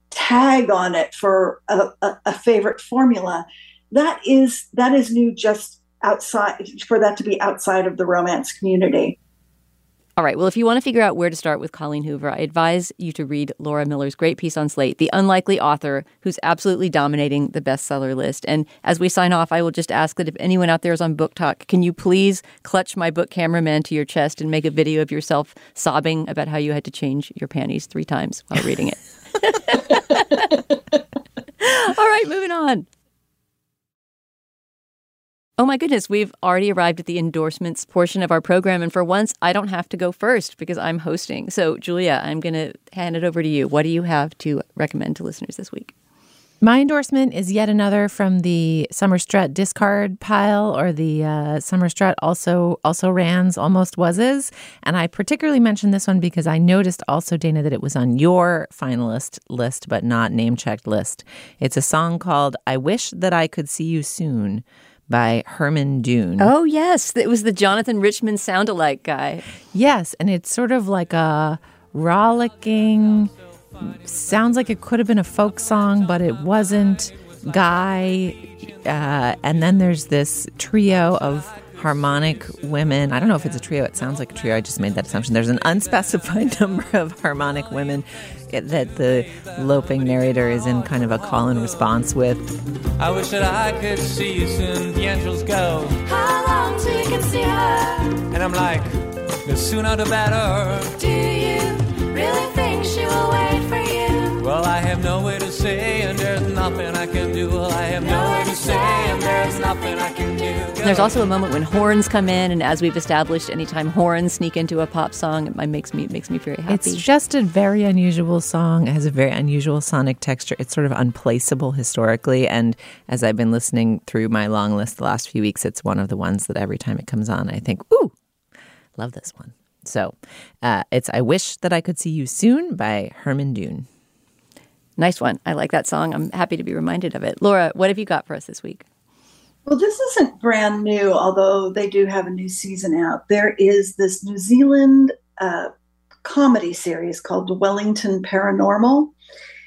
tag on it for a, a, a favorite formula, that is that is new just outside for that to be outside of the romance community. All right. Well, if you want to figure out where to start with Colleen Hoover, I advise you to read Laura Miller's great piece on Slate, The Unlikely Author, who's absolutely dominating the bestseller list. And as we sign off, I will just ask that if anyone out there is on BookTok, can you please clutch my book Camera Man to your chest and make a video of yourself sobbing about how you had to change your panties three times while reading it? All right, moving on. Oh my goodness, we've already arrived at the endorsements portion of our program. And for once, I don't have to go first because I'm hosting. So, Julia, I'm going to hand it over to you. What do you have to recommend to listeners this week? My endorsement is yet another from the Summer Strut discard pile, or the uh, Summer Strut also also rans almost wases, and I particularly mentioned this one because I noticed also Dana that it was on your finalist list, but not name checked list. It's a song called "I Wish That I Could See You Soon." By Herman Dune. Oh, yes. It was the Jonathan Richman sound alike guy. Yes. And it's sort of like a rollicking, sounds like it could have been a folk song, but it wasn't guy. Uh, and then there's this trio of harmonic women. I don't know if it's a trio. It sounds like a trio. I just made that assumption. There's an unspecified number of harmonic women that the loping narrator is in kind of a call and response with. I wish that I could see you soon. The angels go. How long till you can see her? And I'm like, the sooner the better. Do you really think she will wait for you? Well, I have no way to say, and there's nothing I can do. Well, I have no way to say, and there's nothing I can do. There's also a moment when horns come in, and as we've established, anytime horns sneak into a pop song, it makes me it makes me very happy. It's just a very unusual song. It has a very unusual sonic texture. It's sort of unplaceable historically, and as I've been listening through my long list the last few weeks, it's one of the ones that every time it comes on, I think, "Ooh, Love this one. So uh, it's I Wish That I Could See You Soon by Herman Dune. Nice one. I like that song. I'm happy to be reminded of it. Laura, what have you got for us this week? Well, this isn't brand new, although they do have a new season out. There is this New Zealand uh, comedy series called Wellington Paranormal.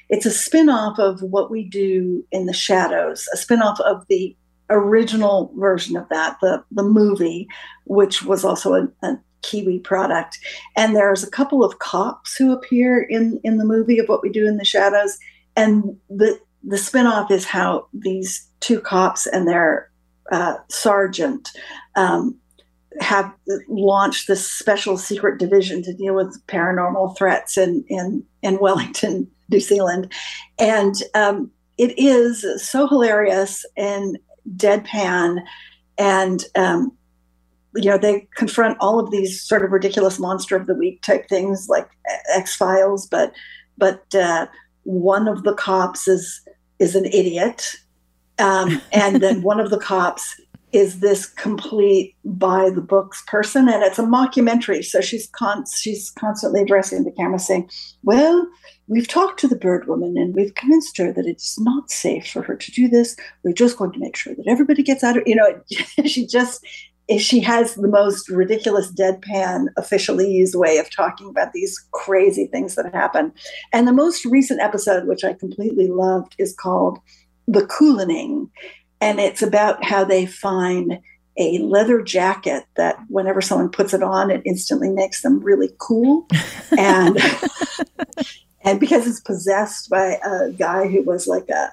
It's a spin off of What We Do in the Shadows, a spin off of the original version of that, the, the movie, which was also a, a Kiwi product. And there's a couple of cops who appear in, in the movie of What We Do in the Shadows. And the, the spinoff is how these two cops and their uh, sergeant um, have launched this special secret division to deal with paranormal threats in in, in Wellington, New Zealand, and um, it is so hilarious and deadpan, and um, you know they confront all of these sort of ridiculous monster of the week type things like X Files, but but uh, one of the cops is is an idiot, um, and then one of the cops is this complete by the books person and it's a mockumentary so she's con- she's constantly addressing the camera saying well we've talked to the bird woman and we've convinced her that it's not safe for her to do this. We're just going to make sure that everybody gets out of you know she just she has the most ridiculous deadpan officialese way of talking about these crazy things that happen. And the most recent episode which i completely loved is called the coolining and it's about how they find a leather jacket that whenever someone puts it on it instantly makes them really cool. And and because it's possessed by a guy who was like a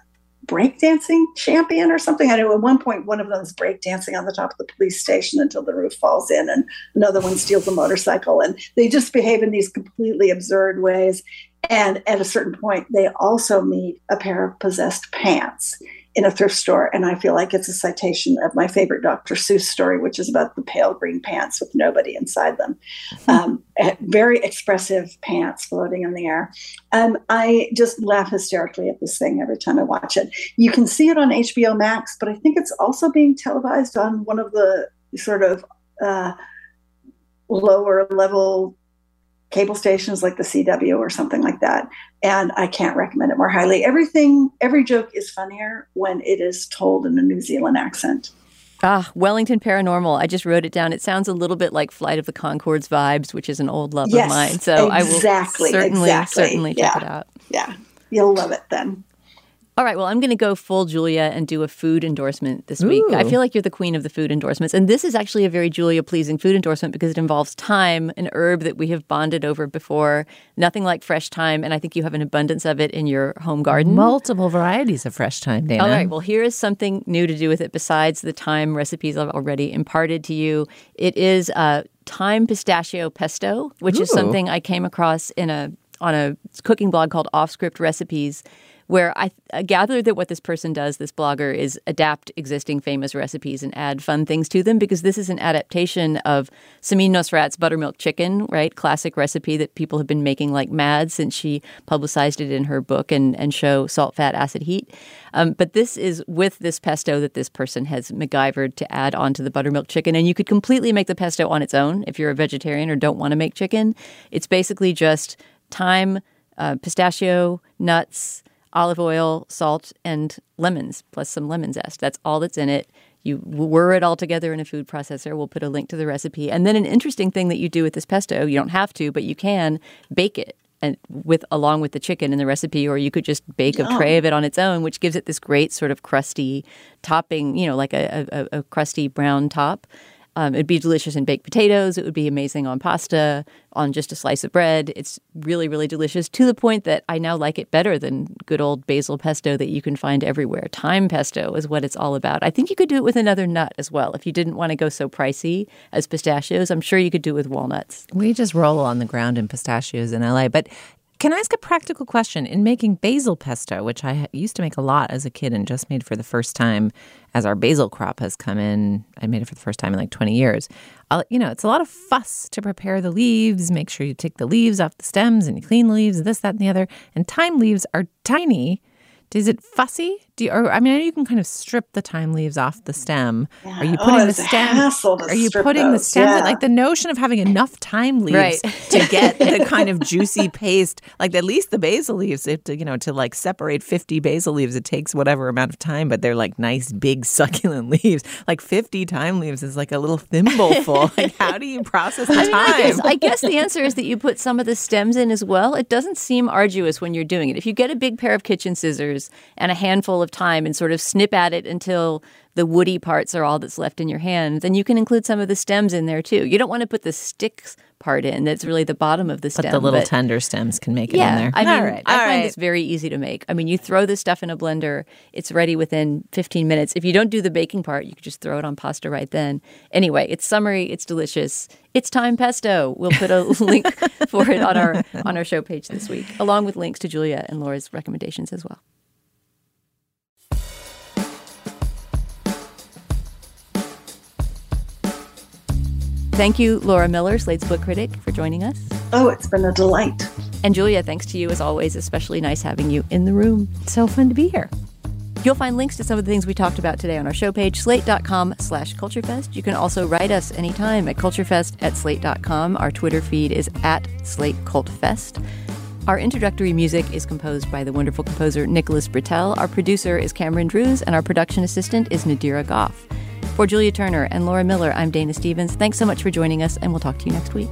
breakdancing champion or something. I know at one point one of them is breakdancing on the top of the police station until the roof falls in, and another one steals a motorcycle. And they just behave in these completely absurd ways. And at a certain point, they also meet a pair of possessed pants in a thrift store, and I feel like it's a citation of my favorite Dr. Seuss story, which is about the pale green pants with nobody inside them. Um, eh, very expressive pants floating in the air. Um, I just laugh hysterically at this thing every time I watch it. You can see it on HBO Max, but I think it's also being televised on one of the sort of uh, lower level cable stations like the CW or something like that. And I can't recommend it more highly. Everything, every joke is funnier when it is told in a New Zealand accent. Ah, Wellington Paranormal. I just wrote it down. It sounds a little bit like Flight of the Conchords vibes, which is an old love yes, of mine. So exactly, I will certainly, exactly. certainly yeah. check it out. Yeah, you'll love it then. All right, well, I'm going to go full Julia and do a food endorsement this week. I feel like you're the queen of the food endorsements. And this is actually a very Julia pleasing food endorsement because it involves thyme, an herb that we have bonded over before. Nothing like fresh thyme. And I think you have an abundance of it in your home garden. Multiple varieties of fresh thyme, Dana. All right, well, here is something new to do with it besides the thyme recipes I've already imparted to you. It is a thyme pistachio pesto, which is something I came across in a on a cooking blog called Off Script Recipes where I, I gather that what this person does, this blogger, is adapt existing famous recipes and add fun things to them because this is an adaptation of Samin Nosrat's buttermilk chicken, right? Classic recipe that people have been making like mad since she publicized it in her book and, and show Salt, Fat, Acid, Heat. Um, but this is with this pesto that this person has MacGyvered to add onto the buttermilk chicken. And you could completely make the pesto on its own if you're a vegetarian or don't want to make chicken. It's basically just thyme, uh, pistachio, nuts, olive oil, salt, and lemons, plus some lemon zest. That's all that's in it. You whir it all together in a food processor. We'll put a link to the recipe. And then an interesting thing that you do with this pesto, you don't have to, but you can bake it and with along with the chicken in the recipe, or you could just bake a tray of it on its own, which gives it this great sort of crusty topping, you know, like a, a, a crusty brown top. Um, it'd be delicious in baked potatoes. It would be amazing on pasta, on just a slice of bread. It's really, really delicious to the point that I now like it better than good old basil pesto that you can find everywhere. Thyme pesto is what it's all about. I think you could do it with another nut as well. If you didn't want to go so pricey as pistachios, I'm sure you could do it with walnuts. We just roll on the ground in pistachios in LA. But can I ask a practical question? In making basil pesto, which I used to make a lot as a kid and just made for the first time as our basil crop has come in, I made it for the first time in like 20 years. I'll, you know, it's a lot of fuss to prepare the leaves, make sure you take the leaves off the stems and you clean the leaves, this, that, and the other. And thyme leaves are tiny. Is it fussy? Do Do you, or I mean, I know you can kind of strip the thyme leaves off the stem. Yeah. Are you Oh, putting the it's a stem? to Are you strip putting the those, stems? in? yeah. Like the notion of having enough thyme leaves Right. to get the kind of juicy paste, like at least the basil leaves, if to, you know, to like separate fifty basil leaves, it takes whatever amount of time, but they're like nice, big, succulent leaves. Like fifty thyme leaves is like a little thimbleful. like, how do you process the I, mean, I, guess, I guess the answer is that you put some of the stems in as well. It doesn't seem arduous when you're doing it. If you get a big pair of kitchen scissors and a handful of thyme and sort of snip at it until the woody parts are all that's left in your hand, then you can include some of the stems in there too. You don't want to put the sticks part in. That's really the bottom of the stem. but the little tender stems can make it yeah, in there. I mean, all right, I all find right. this very easy to make. I mean, you throw this stuff in a blender, it's ready within 15 minutes. If you don't do the baking part, you could just throw it on pasta right then. Anyway, it's summery, it's delicious. It's thyme pesto. We'll put a link for it on our on our show page this week, along with links to Julia and Laura's recommendations as well. Thank you, Laura Miller, Slate's book critic, for joining us. Oh, it's been a delight. And Julia, thanks to you as always, especially nice having you in the room. It's so fun to be here. You'll find links to some of the things we talked about today on our show page, slate.com slash culturefest. You can also write us anytime at culturefest at slate.com. Our Twitter feed is at slatecultfest. Our introductory music is composed by the wonderful composer Nicholas Britell. Our producer is Cameron Drews, and our production assistant is Nadira Goff. For Julia Turner and Laura Miller, I'm Dana Stevens. Thanks so much for joining us, and we'll talk to you next week.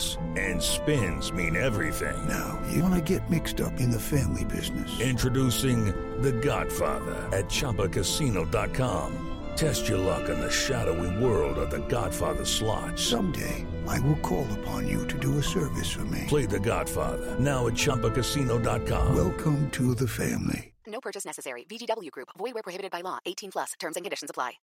Cannolis, and spins mean everything. Now, you wanna get mixed up in the family business. Introducing The Godfather at ChumbaCasino.com. Test your luck in the shadowy world of The Godfather slot. Someday, I will call upon you to do a service for me. Play The Godfather now at ChumbaCasino.com. Welcome to the family. No purchase necessary. VGW Group. Void where prohibited by law. 18 plus. Terms and conditions apply.